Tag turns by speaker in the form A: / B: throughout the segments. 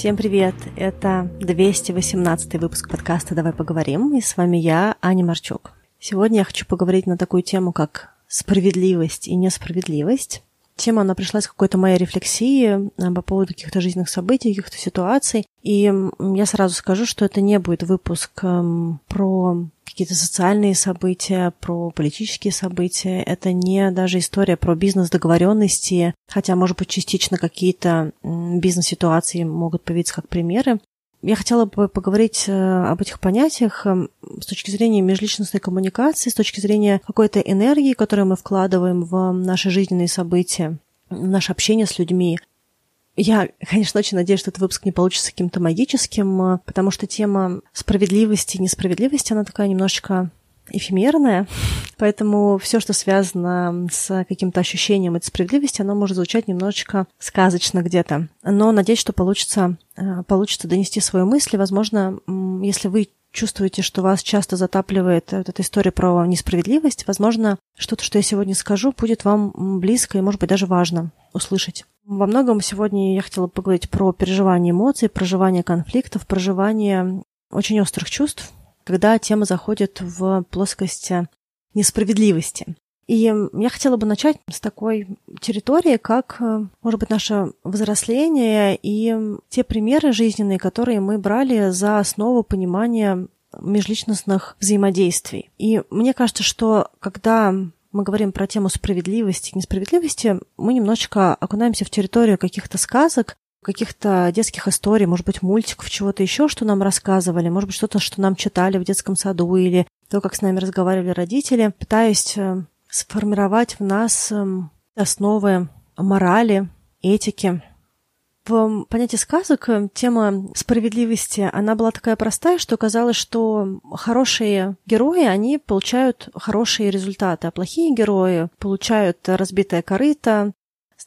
A: Всем привет! Это 218 выпуск подкаста «Давай поговорим» и с вами я, Аня Марчук. Сегодня я хочу поговорить на такую тему, как справедливость и несправедливость. Тема, она пришла из какой-то моей рефлексии э, по поводу каких-то жизненных событий, каких-то ситуаций. И я сразу скажу, что это не будет выпуск эм, про какие-то социальные события, про политические события. Это не даже история про бизнес-договоренности, хотя, может быть, частично какие-то бизнес-ситуации могут появиться как примеры. Я хотела бы поговорить э, об этих понятиях эм, с точки зрения межличностной коммуникации, с точки зрения какой-то энергии, которую мы вкладываем в наши жизненные события, в наше общение с людьми. Я, конечно, очень надеюсь, что этот выпуск не получится каким-то магическим, э, потому что тема справедливости и несправедливости, она такая немножечко эфемерная, поэтому все, что связано с каким-то ощущением этой справедливости, оно может звучать немножечко сказочно где-то. Но надеюсь, что получится, э, получится донести свои мысли. Возможно, если вы чувствуете, что вас часто затапливает вот эта история про несправедливость, возможно, что-то, что я сегодня скажу, будет вам близко и, может быть, даже важно услышать. Во многом сегодня я хотела поговорить про переживание эмоций, проживание конфликтов, проживание очень острых чувств, когда тема заходит в плоскость несправедливости. И я хотела бы начать с такой территории, как, э, может быть, наше взросление и те примеры жизненные, которые мы брали за основу понимания межличностных взаимодействий. И мне кажется, что когда мы говорим про тему справедливости и несправедливости, мы немножечко окунаемся в территорию каких-то сказок, каких-то детских историй, может быть, мультиков, чего-то еще, что нам рассказывали, может быть, что-то, что нам читали в детском саду или то, как с нами разговаривали родители, пытаясь э, сформировать в нас эм, основы морали, этики. В понятии сказок э, тема справедливости, она была такая простая, что казалось, что хорошие герои, они получают хорошие результаты, а плохие герои получают разбитое корыто,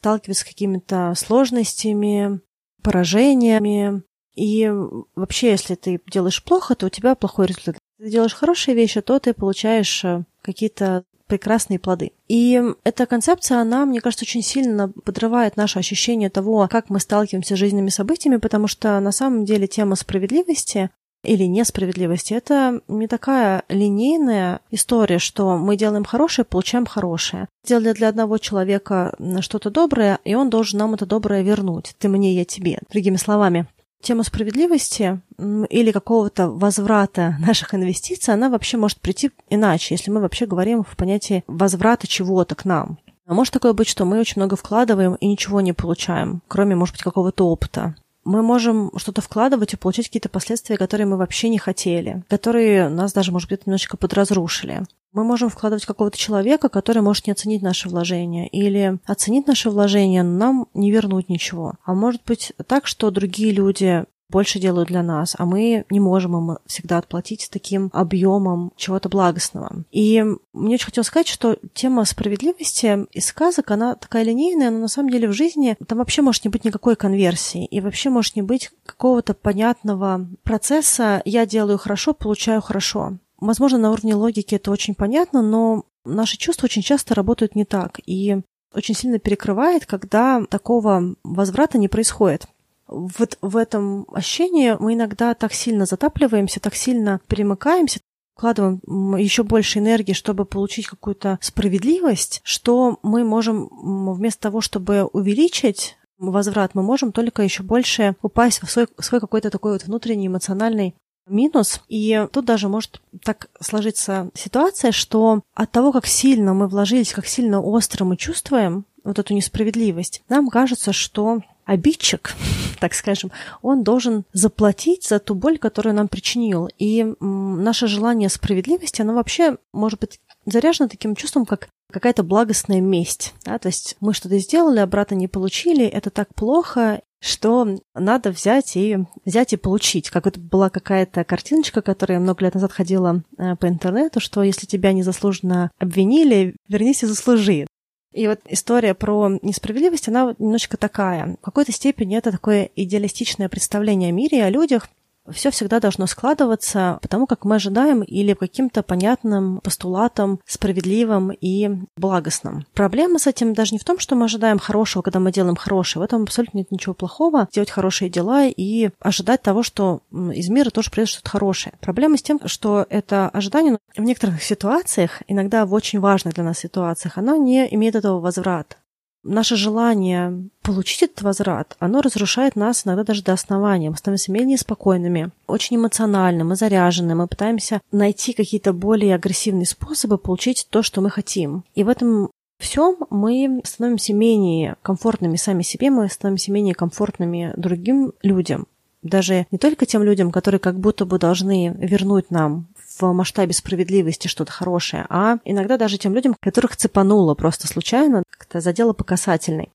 A: сталкиваются с какими-то сложностями, поражениями. И вообще, если ты делаешь плохо, то у тебя плохой результат. Если ты делаешь хорошие вещи, то ты получаешь э, какие-то прекрасные плоды. И эта концепция, она, мне кажется, очень сильно подрывает наше ощущение того, как мы сталкиваемся с жизненными событиями, потому что на самом деле тема справедливости или несправедливости. Это не такая линейная история, что мы делаем хорошее, получаем хорошее. Делали для одного человека что-то доброе, и он должен нам это доброе вернуть. Ты мне, я тебе. Другими словами, тема справедливости или какого-то возврата наших инвестиций, она вообще может прийти иначе, если мы вообще говорим в понятии возврата чего-то к нам. А может такое быть, что мы очень много вкладываем и ничего не получаем, кроме, может быть, какого-то опыта. Мы можем что-то вкладывать и получить какие-то последствия, которые мы вообще не хотели, которые нас даже, может быть, немножечко подразрушили. Мы можем вкладывать какого-то человека, который может не оценить наши вложения, или оценить наши вложения, но нам не вернуть ничего. А может быть так, что другие люди больше делают для нас, а мы не можем им всегда отплатить с таким объемом чего-то благостного. И мне очень хотелось сказать, что тема справедливости и сказок, она такая линейная, но на самом деле в жизни там вообще может не быть никакой конверсии, и вообще может не быть какого-то понятного процесса «я делаю хорошо, получаю хорошо». Возможно, на уровне логики это очень понятно, но наши чувства очень часто работают не так. И очень сильно перекрывает, когда такого возврата не происходит вот в этом ощущении мы иногда так сильно затапливаемся, так сильно перемыкаемся, вкладываем еще больше энергии, чтобы получить какую-то справедливость, что мы можем вместо того, чтобы увеличить возврат, мы можем только еще больше упасть в свой, свой какой-то такой вот внутренний эмоциональный минус. И тут даже может так сложиться ситуация, что от того, как сильно мы вложились, как сильно остро мы чувствуем вот эту несправедливость, нам кажется, что обидчик, так скажем, он должен заплатить за ту боль, которую нам причинил. И наше желание справедливости, оно вообще может быть заряжено таким чувством, как какая-то благостная месть. Да? То есть мы что-то сделали, обратно не получили, это так плохо, что надо взять и взять и получить. Как вот была какая-то картиночка, которая много лет назад ходила э, по интернету, что если тебя незаслуженно обвинили, вернись и заслужи. И вот история про несправедливость, она немножечко такая. В какой-то степени это такое идеалистичное представление о мире и о людях. Все всегда должно складываться потому, как мы ожидаем или каким-то понятным постулатом, справедливым и благостным. Проблема с этим даже не в том, что мы ожидаем хорошего, когда мы делаем хорошее. В этом абсолютно нет ничего плохого. Делать хорошие дела и ожидать того, что из мира тоже придет что-то хорошее. Проблема с тем, что это ожидание в некоторых ситуациях, иногда в очень важных для нас ситуациях, оно не имеет этого возврата наше желание получить этот возврат, оно разрушает нас иногда даже до основания. Мы становимся менее спокойными, очень эмоциональны, мы заряжены, мы пытаемся найти какие-то более агрессивные способы получить то, что мы хотим. И в этом всем мы становимся менее комфортными сами себе, мы становимся менее комфортными другим людям. Даже не только тем людям, которые как будто бы должны вернуть нам в масштабе справедливости что-то хорошее, а иногда даже тем людям, которых цепануло просто случайно, как-то задело по касательной.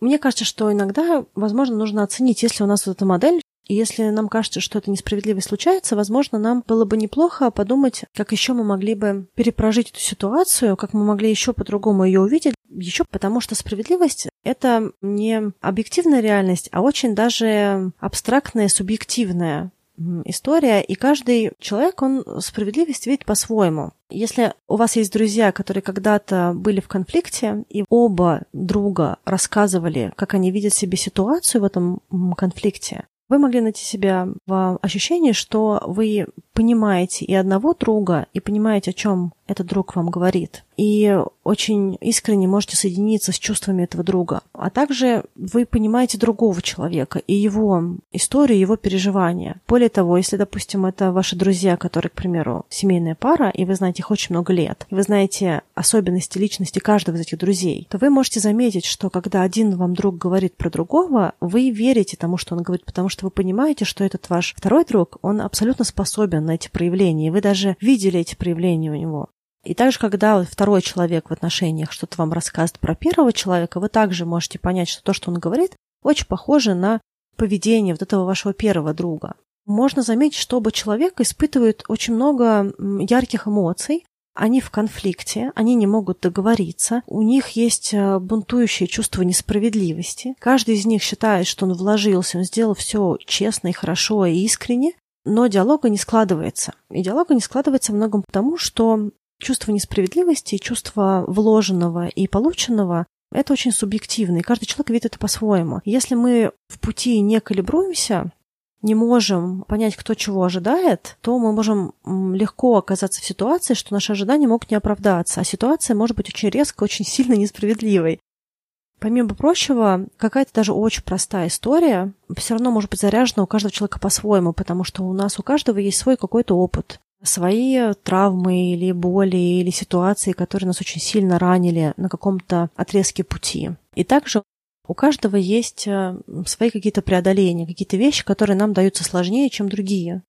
A: Мне кажется, что иногда, возможно, нужно оценить, если у нас вот эта модель, и если нам кажется, что это несправедливость случается, возможно, нам было бы неплохо подумать, как еще мы могли бы перепрожить эту ситуацию, как мы могли еще по-другому ее увидеть, еще потому что справедливость — это не объективная реальность, а очень даже абстрактная, субъективная история, и каждый человек, он справедливость видит по-своему. Если у вас есть друзья, которые когда-то были в конфликте, и оба друга рассказывали, как они видят себе ситуацию в этом конфликте, вы могли найти себя в ощущении, что вы понимаете и одного друга, и понимаете, о чем этот друг вам говорит. И очень искренне можете соединиться с чувствами этого друга. А также вы понимаете другого человека и его историю, его переживания. Более того, если, допустим, это ваши друзья, которые, к примеру, семейная пара, и вы знаете их очень много лет, и вы знаете особенности личности каждого из этих друзей, то вы можете заметить, что когда один вам друг говорит про другого, вы верите тому, что он говорит, потому что вы понимаете, что этот ваш второй друг, он абсолютно способен на эти проявления, вы даже видели эти проявления у него. И также, когда второй человек в отношениях что-то вам рассказывает про первого человека, вы также можете понять, что то, что он говорит, очень похоже на поведение вот этого вашего первого друга. Можно заметить, что оба человека испытывают очень много ярких эмоций, они в конфликте, они не могут договориться, у них есть э, бунтующее чувство несправедливости. Каждый из них считает, что он вложился, он сделал все честно и хорошо и искренне, но диалога не складывается. И диалога не складывается многом потому, что чувство несправедливости, чувство вложенного и полученного это очень субъективно, и каждый человек видит это по-своему. Если мы в пути не калибруемся, не можем понять, кто чего ожидает, то мы можем легко оказаться в ситуации, что наши ожидания могут не оправдаться, а ситуация может быть очень резко, очень сильно несправедливой. Помимо прочего, какая-то даже очень простая история все равно может быть заряжена у каждого человека по-своему, потому что у нас у каждого есть свой какой-то опыт, свои травмы или боли или ситуации, которые нас очень сильно ранили на каком-то отрезке пути. И также у каждого есть э, свои какие-то преодоления, какие-то вещи, которые нам даются сложнее, чем другие.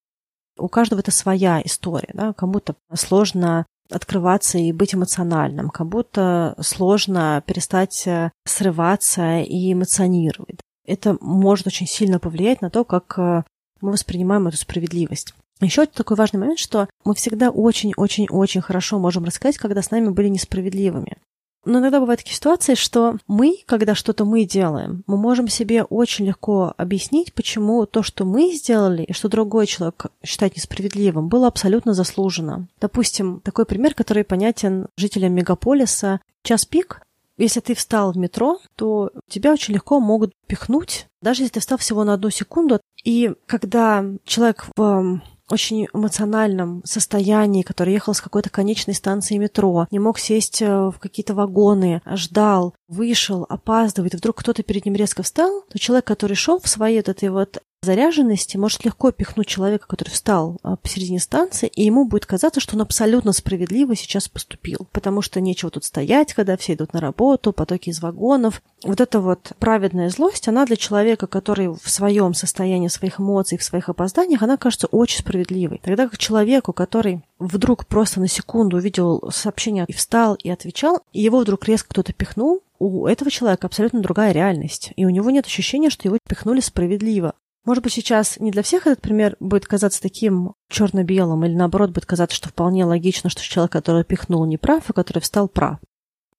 A: У каждого это своя история. Да? Кому-то сложно открываться и быть эмоциональным, как будто сложно перестать э, срываться и эмоционировать. Это может очень сильно повлиять на то, как э, мы воспринимаем эту справедливость. Еще такой важный момент, что мы всегда очень-очень-очень хорошо можем рассказать, когда с нами были несправедливыми. Но иногда бывают такие ситуации, что мы, когда что-то мы делаем, мы можем себе очень легко объяснить, почему то, что мы сделали, и что другой человек считает несправедливым, было абсолютно заслужено. Допустим, такой пример, который понятен жителям мегаполиса. Час пик если ты встал в метро, то тебя очень легко могут пихнуть, даже если ты встал всего на одну секунду. И когда человек в очень эмоциональном состоянии, который ехал с какой-то конечной станции метро, не мог сесть э, в какие-то вагоны, ждал, вышел, опаздывает, вдруг кто-то перед ним резко встал, то человек, который шел в своей вот этой вот заряженности может легко пихнуть человека, который встал а, посередине станции, и ему будет казаться, что он абсолютно справедливо сейчас поступил, потому что нечего тут стоять, когда все идут на работу, потоки из вагонов. Вот эта вот праведная злость, она для человека, который в своем состоянии, в своих эмоциях, в своих опозданиях, она кажется очень справедливой. Тогда как человеку, который вдруг просто на секунду увидел сообщение и встал и отвечал, и его вдруг резко кто-то пихнул, у этого человека абсолютно другая реальность, и у него нет ощущения, что его пихнули справедливо. Может быть, сейчас не для всех этот пример будет казаться таким черно-белым, или наоборот будет казаться, что вполне логично, что человек, который пихнул, не прав, а который встал прав.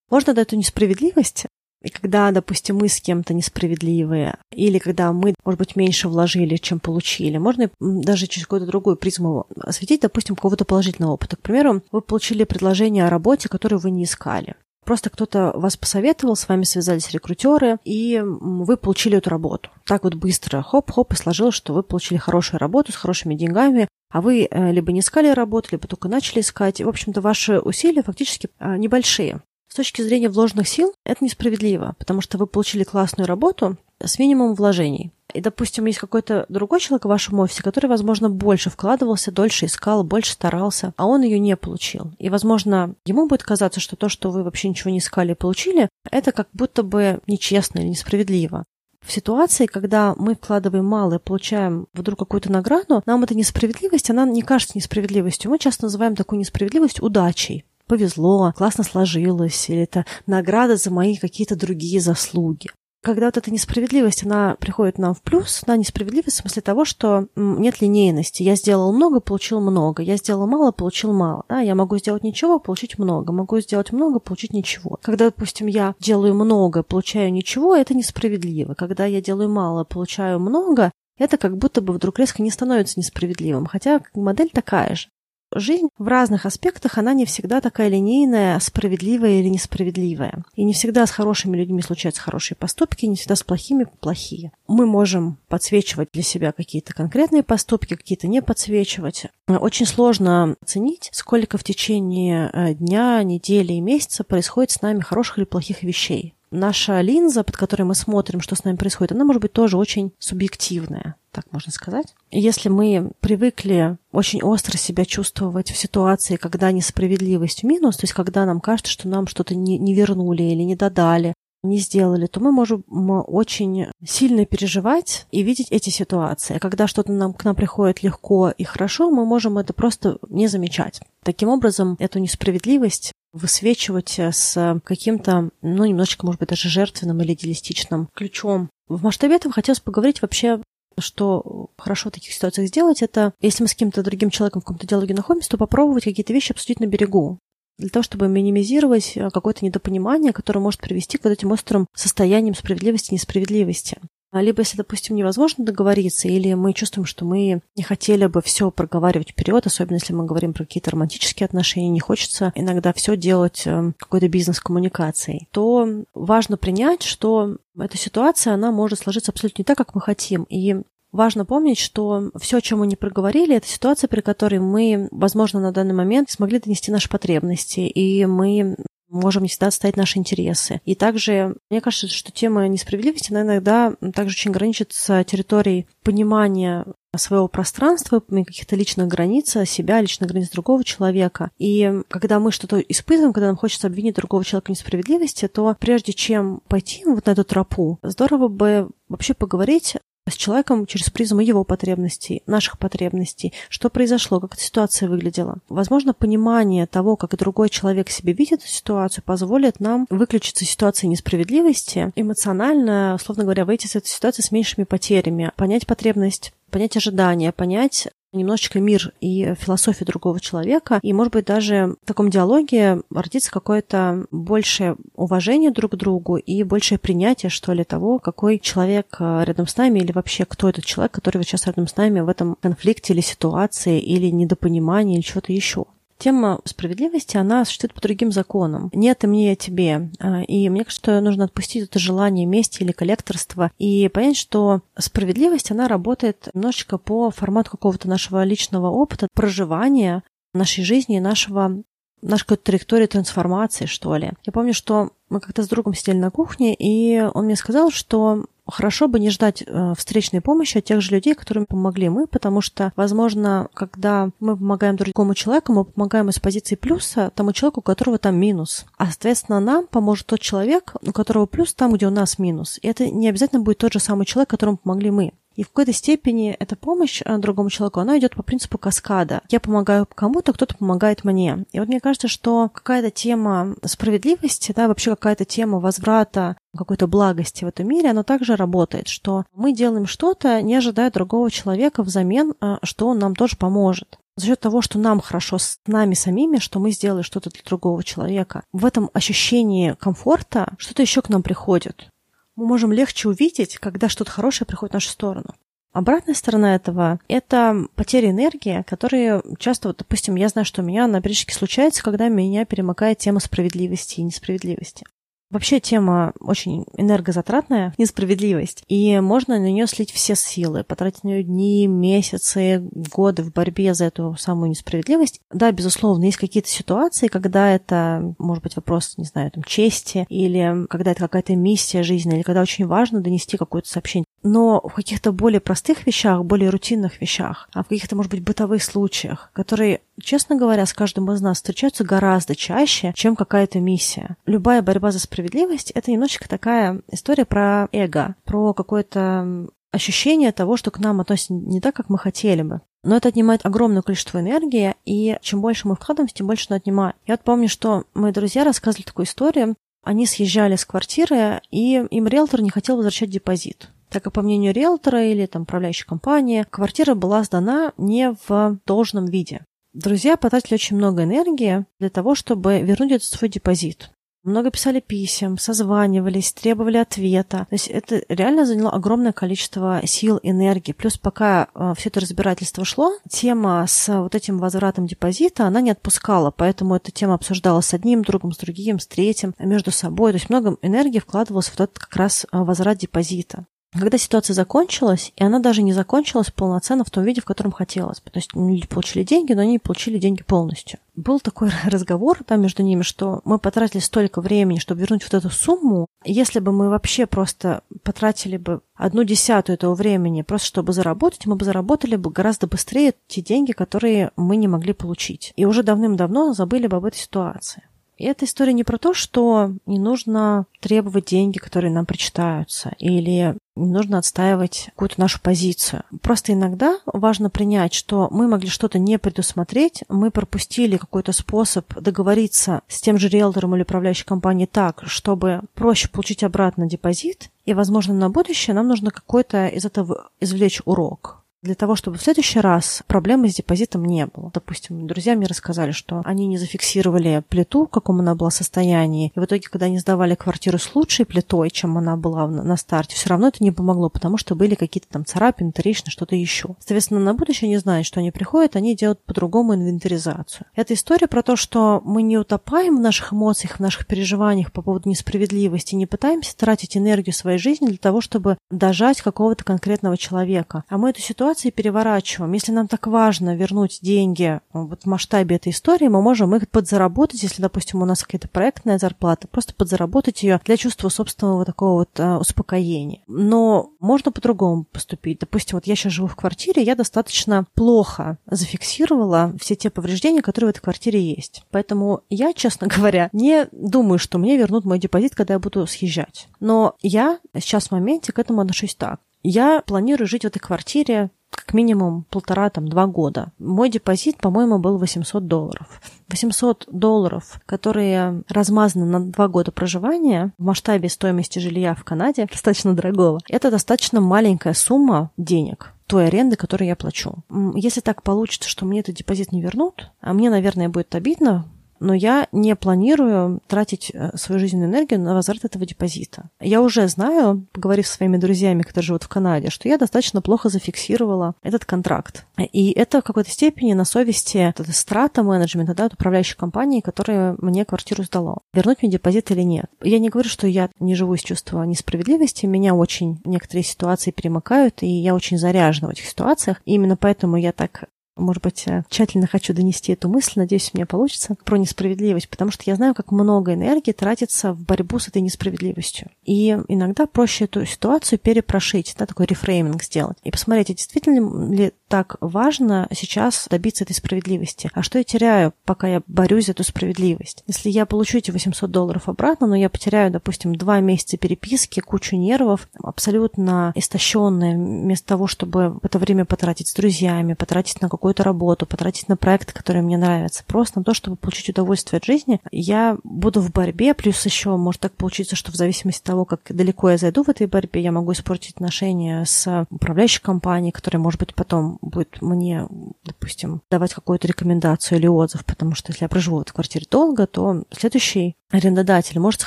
A: Можно эту несправедливость И когда, допустим, мы с кем-то несправедливые, или когда мы, может быть, меньше вложили, чем получили, можно даже через какую-то другую призму осветить, допустим, какого-то положительного опыта. К примеру, вы получили предложение о работе, которую вы не искали. Просто кто-то вас посоветовал, с вами связались рекрутеры, и вы получили эту работу. Так вот быстро, хоп-хоп, и сложилось, что вы получили хорошую работу с хорошими деньгами, а вы э, либо не искали работу, либо только начали искать. В общем-то, ваши усилия фактически э, небольшие. С точки зрения вложенных сил это несправедливо, потому что вы получили классную работу с минимумом вложений. И, допустим, есть какой-то другой человек в вашем офисе, который, возможно, больше вкладывался, дольше искал, больше старался, а он ее не получил. И, возможно, ему будет казаться, что то, что вы вообще ничего не искали и получили, это как будто бы нечестно или несправедливо. В ситуации, когда мы вкладываем мало и получаем вдруг какую-то награду, нам эта несправедливость, она не кажется несправедливостью. Мы часто называем такую несправедливость удачей. Повезло, классно сложилось, или это награда за мои какие-то другие заслуги когда вот эта несправедливость, она приходит нам в плюс, да, несправедливость в смысле того, что нет линейности. Я сделал много, получил много. Я сделал мало, получил мало. Да, я могу сделать ничего, получить много. Могу сделать много, получить ничего. Когда, допустим, я делаю много, получаю ничего, это несправедливо. Когда я делаю мало, получаю много, это как будто бы вдруг резко не становится несправедливым. Хотя модель такая же жизнь в разных аспектах, она не всегда такая линейная, справедливая или несправедливая. И не всегда с хорошими людьми случаются хорошие поступки, не всегда с плохими плохие. Мы можем подсвечивать для себя какие-то конкретные поступки, какие-то не подсвечивать. Очень сложно оценить, сколько в течение э, дня, недели и месяца происходит с нами хороших или плохих вещей наша линза, под которой мы смотрим, что с нами происходит, она может быть тоже очень субъективная, так можно сказать. Если мы привыкли очень остро себя чувствовать в ситуации, когда несправедливость в минус, то есть когда нам кажется, что нам что-то не, не вернули или не додали, не сделали, то мы можем очень сильно переживать и видеть эти ситуации. Когда что-то нам, к нам приходит легко и хорошо, мы можем это просто не замечать. Таким образом, эту несправедливость высвечивать с каким-то, ну, немножечко, может быть, даже жертвенным или идеалистичным ключом. В масштабе этого хотелось поговорить вообще что хорошо в таких ситуациях сделать, это если мы с каким-то другим человеком в каком-то диалоге находимся, то попробовать какие-то вещи обсудить на берегу для того, чтобы минимизировать э, какое-то недопонимание, которое может привести к вот этим острым состояниям справедливости и несправедливости. А либо если, допустим, невозможно договориться, или мы чувствуем, что мы не хотели бы все проговаривать вперед, особенно если мы говорим про какие-то романтические отношения, не хочется иногда все делать э, какой-то бизнес-коммуникацией, то важно принять, что эта ситуация, она может сложиться абсолютно не так, как мы хотим. И Важно помнить, что все, о чем мы не проговорили, это ситуация, при которой мы, возможно, на данный момент смогли донести наши потребности, и мы можем не всегда отстоять наши интересы. И также, мне кажется, что тема несправедливости, она иногда также очень граничит с территорией понимания своего пространства, каких-то личных границ себя, личных границ другого человека. И когда мы что-то испытываем, когда нам хочется обвинить другого человека в несправедливости, то прежде чем пойти вот на эту тропу, здорово бы вообще поговорить с человеком через призму его потребностей, наших потребностей, что произошло, как эта ситуация выглядела. Возможно, понимание того, как другой человек себе видит эту ситуацию, позволит нам выключиться из ситуации несправедливости, эмоционально, условно говоря, выйти из этой ситуации с меньшими потерями, понять потребность понять ожидания, понять немножечко мир и философию другого человека, и, может быть, даже в таком диалоге родится какое-то большее уважение друг к другу и большее принятие, что ли, того, какой человек э, рядом с нами или вообще кто этот человек, который вот сейчас рядом с нами в этом конфликте или ситуации или недопонимании или чего-то еще тема справедливости, она существует по другим законам. Нет и мне, и тебе. А, и мне кажется, что нужно отпустить это желание мести или коллекторства и понять, что справедливость, она работает немножечко по формату какого-то нашего личного опыта, проживания нашей жизни нашего нашей какой-то траектории трансформации, что ли. Я помню, что мы как-то с другом сидели на кухне, и он мне сказал, что хорошо бы не ждать э, встречной помощи от тех же людей, которым помогли мы, потому что, возможно, когда мы помогаем другому человеку, мы помогаем из позиции плюса тому человеку, у которого там минус. А, соответственно, нам поможет тот человек, у которого плюс там, где у нас минус. И это не обязательно будет тот же самый человек, которому помогли мы. И в какой-то степени эта помощь э, другому человеку, она идет по принципу каскада. Я помогаю кому-то, кто-то помогает мне. И вот мне кажется, что какая-то тема справедливости, да, вообще какая-то тема возврата какой-то благости в этом мире, она также работает, что мы делаем что-то, не ожидая другого человека взамен, э, что он нам тоже поможет за счет того, что нам хорошо с нами самими, что мы сделали что-то для другого человека. В этом ощущении комфорта что-то еще к нам приходит мы можем легче увидеть, когда что-то хорошее приходит в нашу сторону. Обратная сторона этого — это потеря энергии, которые часто, вот, допустим, я знаю, что у меня на периодически случается, когда меня перемыкает тема справедливости и несправедливости. Вообще тема очень энергозатратная, несправедливость, и можно на нее слить все силы, потратить на нее дни, месяцы, годы в борьбе за эту самую несправедливость. Да, безусловно, есть какие-то ситуации, когда это, может быть, вопрос, не знаю, там, чести, или когда это какая-то миссия жизни, или когда очень важно донести какое-то сообщение. Но в каких-то более простых вещах, более рутинных вещах, а в каких-то, может быть, бытовых случаях, которые, честно говоря, с каждым из нас встречаются гораздо чаще, чем какая-то миссия. Любая борьба за справедливость — это немножечко такая история про эго, про какое-то ощущение того, что к нам относятся не так, как мы хотели бы. Но это отнимает огромное количество энергии, и чем больше мы вкладываемся, тем больше оно отнимает. Я вот помню, что мои друзья рассказывали такую историю. Они съезжали с квартиры, и им риэлтор не хотел возвращать депозит так как, по мнению риэлтора или там, управляющей компании, квартира была сдана не в должном виде. Друзья потратили очень много энергии для того, чтобы вернуть этот свой депозит. Много писали писем, созванивались, требовали ответа. То есть это реально заняло огромное количество сил, энергии. Плюс пока э, все это разбирательство шло, тема с вот этим возвратом депозита, она не отпускала. Поэтому эта тема обсуждалась с одним другом, с другим, с третьим, между собой. То есть много энергии вкладывалось в этот как раз э, возврат депозита. Когда ситуация закончилась, и она даже не закончилась полноценно в том виде, в котором хотелось. То есть люди получили деньги, но они не получили деньги полностью. Был такой разговор там между ними, что мы потратили столько времени, чтобы вернуть вот эту сумму. Если бы мы вообще просто потратили бы одну десятую этого времени просто чтобы заработать, мы бы заработали бы гораздо быстрее те деньги, которые мы не могли получить. И уже давным-давно забыли бы об этой ситуации. И эта история не про то, что не нужно требовать деньги, которые нам причитаются, или не нужно отстаивать какую-то нашу позицию. Просто иногда важно принять, что мы могли что-то не предусмотреть, мы пропустили какой-то способ договориться с тем же риэлтором или управляющей компанией так, чтобы проще получить обратно депозит, и, возможно, на будущее нам нужно какой-то из этого извлечь урок для того, чтобы в следующий раз проблемы с депозитом не было. Допустим, друзья мне рассказали, что они не зафиксировали плиту, в каком она была состоянии, и в итоге, когда они сдавали квартиру с лучшей плитой, чем она была на старте, все равно это не помогло, потому что были какие-то там царапины, трещины, что-то еще. Соответственно, на будущее они знают, что они приходят, они делают по-другому инвентаризацию. Это история про то, что мы не утопаем в наших эмоциях, в наших переживаниях по поводу несправедливости, не пытаемся тратить энергию своей жизни для того, чтобы дожать какого-то конкретного человека. А мы эту ситуацию ситуации переворачиваем. Если нам так важно вернуть деньги вот в масштабе этой истории, мы можем их подзаработать, если, допустим, у нас какая-то проектная зарплата, просто подзаработать ее для чувства собственного такого вот а, успокоения. Но можно по-другому поступить. Допустим, вот я сейчас живу в квартире, я достаточно плохо зафиксировала все те повреждения, которые в этой квартире есть. Поэтому я, честно говоря, не думаю, что мне вернут мой депозит, когда я буду съезжать. Но я сейчас в моменте к этому отношусь так. Я планирую жить в этой квартире как минимум полтора, там, два года. Мой депозит, по-моему, был 800 долларов. 800 долларов, которые размазаны на два года проживания в масштабе стоимости жилья в Канаде, достаточно дорогого, это достаточно маленькая сумма денег той аренды, которую я плачу. Если так получится, что мне этот депозит не вернут, а мне, наверное, будет обидно, но я не планирую тратить э, свою жизненную энергию на возврат этого депозита. Я уже знаю, поговорив со своими друзьями, которые живут в Канаде, что я достаточно плохо зафиксировала этот контракт. И это в какой-то степени на совести страта менеджмента, да, управляющей компании, которая мне квартиру сдала. Вернуть мне депозит или нет. Я не говорю, что я не живу из чувства несправедливости. Меня очень некоторые ситуации перемыкают, и я очень заряжена в этих ситуациях. И именно поэтому я так может быть, э, тщательно хочу донести эту мысль, надеюсь, у меня получится, про несправедливость, потому что я знаю, как много энергии тратится в борьбу с этой несправедливостью. И иногда проще эту ситуацию перепрошить, да, такой рефрейминг сделать, и посмотреть, а действительно ли так важно сейчас добиться этой справедливости. А что я теряю, пока я борюсь за эту справедливость? Если я получу эти 800 долларов обратно, но я потеряю, допустим, два месяца переписки, кучу нервов, абсолютно истощенная, вместо того, чтобы это время потратить с друзьями, потратить на какую-то работу, потратить на проект, который мне нравится, просто на то, чтобы получить удовольствие от жизни, я буду в борьбе, плюс еще может так получиться, что в зависимости от того, как далеко я зайду в этой борьбе, я могу испортить отношения с управляющей компанией, которая, может быть, потом будет мне, допустим, давать какую-то рекомендацию или отзыв, потому что если я проживу в этой квартире долго, то следующий арендодатель может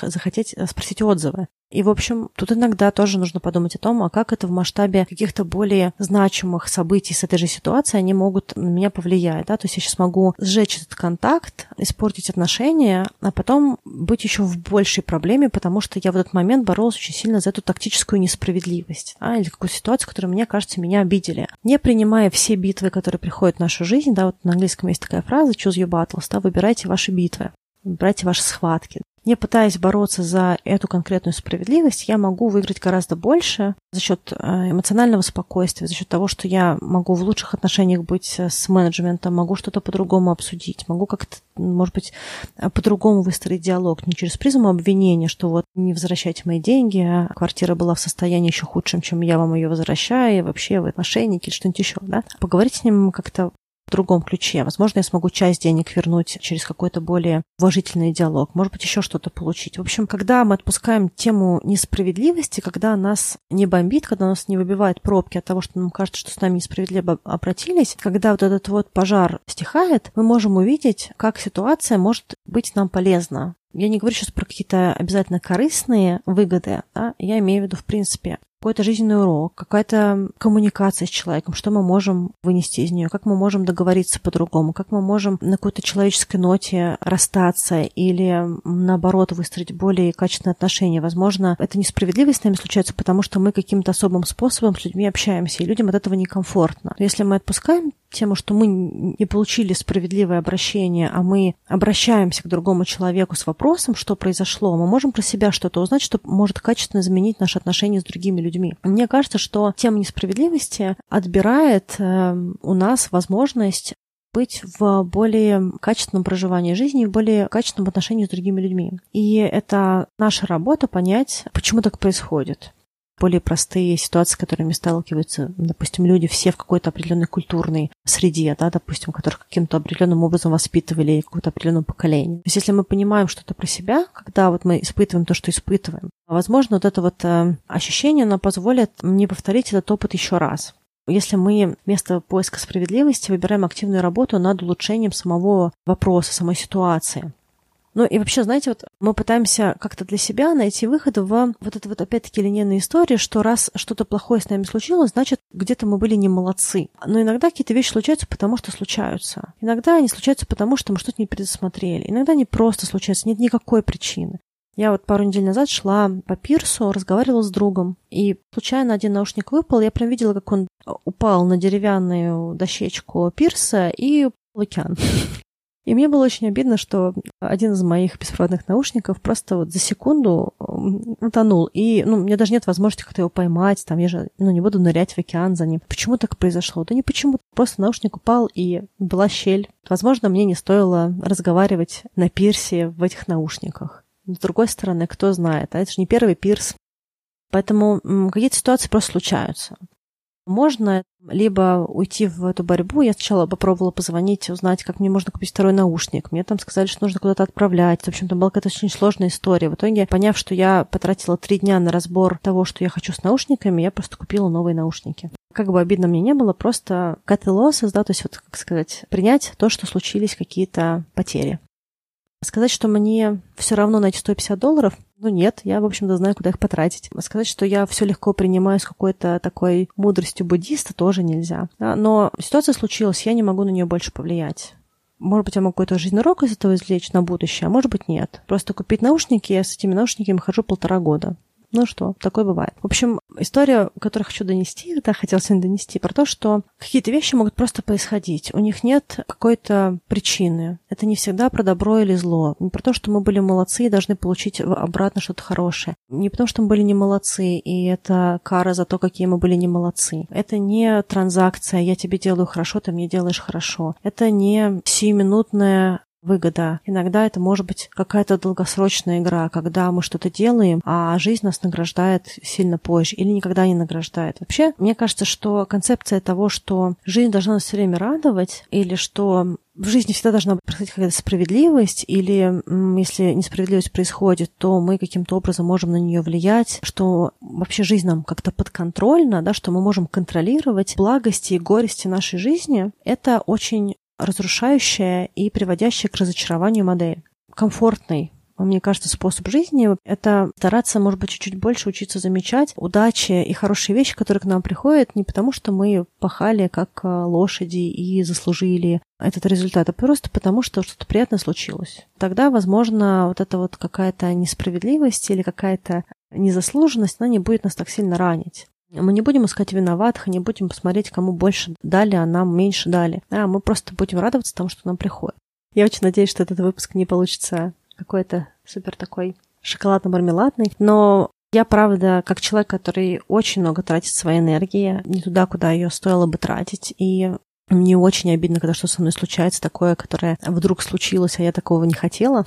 A: захотеть спросить отзывы. И, в общем, тут иногда тоже нужно подумать о том, а как это в масштабе каких-то более значимых событий с этой же ситуацией они могут на меня повлиять. Да? То есть я сейчас могу сжечь этот контакт, испортить отношения, а потом быть еще в большей проблеме, потому что я в этот момент боролась очень сильно за эту тактическую несправедливость да? или какую-то ситуацию, которая, мне кажется, меня обидели. Не принимая все битвы, которые приходят в нашу жизнь, да, вот на английском есть такая фраза choose your battles, да, выбирайте ваши битвы выбирайте ваши схватки не пытаясь бороться за эту конкретную справедливость, я могу выиграть гораздо больше за счет э, эмоционального спокойствия, за счет того, что я могу в лучших отношениях быть с менеджментом, могу что-то по-другому обсудить, могу как-то, может быть, по-другому выстроить диалог, не через призму обвинения, что вот не возвращайте мои деньги, а квартира была в состоянии еще худшем, чем я вам ее возвращаю, и вообще вы мошенники или что-нибудь еще, да. Поговорить с ним как-то в другом ключе. Возможно, я смогу часть денег вернуть через какой-то более уважительный диалог. Может быть, еще что-то получить. В общем, когда мы отпускаем тему несправедливости, когда нас не бомбит, когда нас не выбивает пробки от того, что нам кажется, что с нами несправедливо обратились, когда вот этот вот пожар стихает, мы можем увидеть, как ситуация может быть нам полезна. Я не говорю сейчас про какие-то обязательно корыстные выгоды, да? я имею в виду, в принципе, какой-то жизненный урок, какая-то коммуникация с человеком, что мы можем вынести из нее, как мы можем договориться по-другому, как мы можем на какой-то человеческой ноте расстаться или, наоборот, выстроить более качественные отношения. Возможно, это несправедливость с нами случается, потому что мы каким-то особым способом с людьми общаемся, и людям от этого некомфортно. Но если мы отпускаем тему, что мы не получили справедливое обращение, а мы обращаемся к другому человеку с вопросом, что произошло, мы можем про себя что-то узнать, что может качественно изменить наши отношения с другими людьми. Мне кажется, что тема несправедливости отбирает э, у нас возможность быть в более качественном проживании жизни в более качественном отношении с другими людьми. И это наша работа понять, почему так происходит более простые ситуации, с которыми сталкиваются, допустим, люди все в какой-то определенной культурной среде, да, допустим, которых каким-то определенным образом воспитывали какое-то определенное поколение. То есть если мы понимаем что-то про себя, когда вот мы испытываем то, что испытываем, возможно, вот это вот э, ощущение, оно позволит мне повторить этот опыт еще раз. Если мы вместо поиска справедливости выбираем активную работу над улучшением самого вопроса, самой ситуации, ну и вообще, знаете, вот мы пытаемся как-то для себя найти выход в вот это вот опять-таки линейная история, что раз что-то плохое с нами случилось, значит, где-то мы были не молодцы. Но иногда какие-то вещи случаются, потому что случаются. Иногда они случаются, потому что мы что-то не предусмотрели. Иногда они просто случаются, нет никакой причины. Я вот пару недель назад шла по пирсу, разговаривала с другом, и случайно один наушник выпал, я прям видела, как он упал на деревянную дощечку пирса и в океан. И мне было очень обидно, что один из моих беспроводных наушников просто вот за секунду утонул. И, ну, мне даже нет возможности как-то его поймать, там, я же, ну, не буду нырять в океан за ним. Почему так произошло? Да не почему. Просто наушник упал, и была щель. Возможно, мне не стоило разговаривать на пирсе в этих наушниках. С другой стороны, кто знает, а это же не первый пирс. Поэтому какие-то ситуации просто случаются. Можно либо уйти в эту борьбу. Я сначала попробовала позвонить, узнать, как мне можно купить второй наушник. Мне там сказали, что нужно куда-то отправлять. В общем, там была какая-то очень сложная история. В итоге, поняв, что я потратила три дня на разбор того, что я хочу с наушниками, я просто купила новые наушники. Как бы обидно мне не было, просто cut losses, да, то есть вот, как сказать, принять то, что случились какие-то потери. Сказать, что мне все равно на эти 150 долларов, ну нет, я, в общем-то, знаю, куда их потратить. Сказать, что я все легко принимаю с какой-то такой мудростью буддиста, тоже нельзя. Да? Но ситуация случилась, я не могу на нее больше повлиять. Может быть, я могу какой-то жизненный урок из этого извлечь на будущее, а может быть, нет. Просто купить наушники, я с этими наушниками хожу полтора года. Ну что, такое бывает. В общем, история, которую хочу донести, да, хотел сегодня донести, про то, что какие-то вещи могут просто происходить. У них нет какой-то причины. Это не всегда про добро или зло. Не про то, что мы были молодцы и должны получить обратно что-то хорошее. Не потому, что мы были не молодцы, и это кара за то, какие мы были не молодцы. Это не транзакция «я тебе делаю хорошо, ты мне делаешь хорошо». Это не сиюминутная выгода. Иногда это может быть какая-то долгосрочная игра, когда мы что-то делаем, а жизнь нас награждает сильно позже или никогда не награждает. Вообще, мне кажется, что концепция того, что жизнь должна нас все время радовать, или что в жизни всегда должна происходить какая-то справедливость, или если несправедливость происходит, то мы каким-то образом можем на нее влиять, что вообще жизнь нам как-то подконтрольна, да, что мы можем контролировать благости и горести нашей жизни, это очень разрушающая и приводящая к разочарованию модель. Комфортный мне кажется, способ жизни — это стараться, может быть, чуть-чуть больше учиться замечать удачи и хорошие вещи, которые к нам приходят, не потому что мы пахали как э, лошади и заслужили этот результат, а просто потому, что что-то приятное случилось. Тогда, возможно, вот эта вот какая-то несправедливость или какая-то незаслуженность, она не будет нас так сильно ранить. Мы не будем искать виноватых, не будем посмотреть, кому больше дали, а нам меньше дали. А мы просто будем радоваться тому, что нам приходит. Я очень надеюсь, что этот выпуск не получится какой-то супер такой шоколадно-мармеладный, но я, правда, как человек, который очень много тратит своей энергии, не туда, куда ее стоило бы тратить, и мне очень обидно, когда что со мной случается такое, которое вдруг случилось, а я такого не хотела.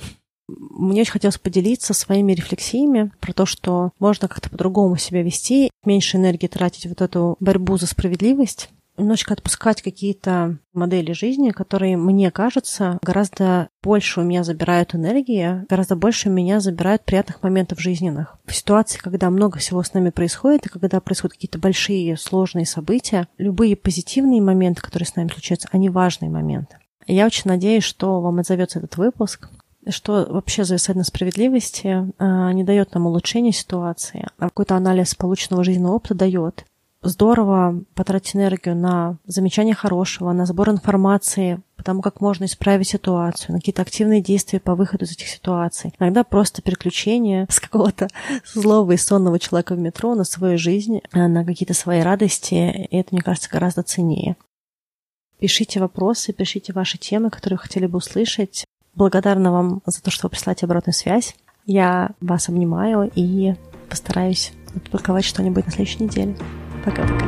A: Мне очень хотелось поделиться своими рефлексиями про то, что можно как-то по-другому себя вести, меньше энергии тратить вот эту борьбу за справедливость, немножечко отпускать какие-то модели жизни, которые, мне кажется, гораздо больше у меня забирают энергии, гораздо больше у меня забирают приятных моментов жизненных. В ситуации, когда много всего с нами происходит, и когда происходят какие-то большие сложные события, любые позитивные моменты, которые с нами случаются, они важные моменты. Я очень надеюсь, что вам отзовется этот выпуск, что вообще зависает на справедливости а, не дает нам улучшения ситуации, а какой-то анализ полученного жизненного опыта дает. Здорово потратить энергию на замечание хорошего, на сбор информации по тому, как можно исправить ситуацию, на какие-то активные действия по выходу из этих ситуаций. Иногда просто переключение с какого-то злого и сонного человека в метро на свою жизнь, а, на какие-то свои радости, и это, мне кажется, гораздо ценнее. Пишите вопросы, пишите ваши темы, которые вы хотели бы услышать. Благодарна вам за то, что вы присылаете обратную связь. Я вас обнимаю и постараюсь опубликовать что-нибудь на следующей неделе. Пока-пока.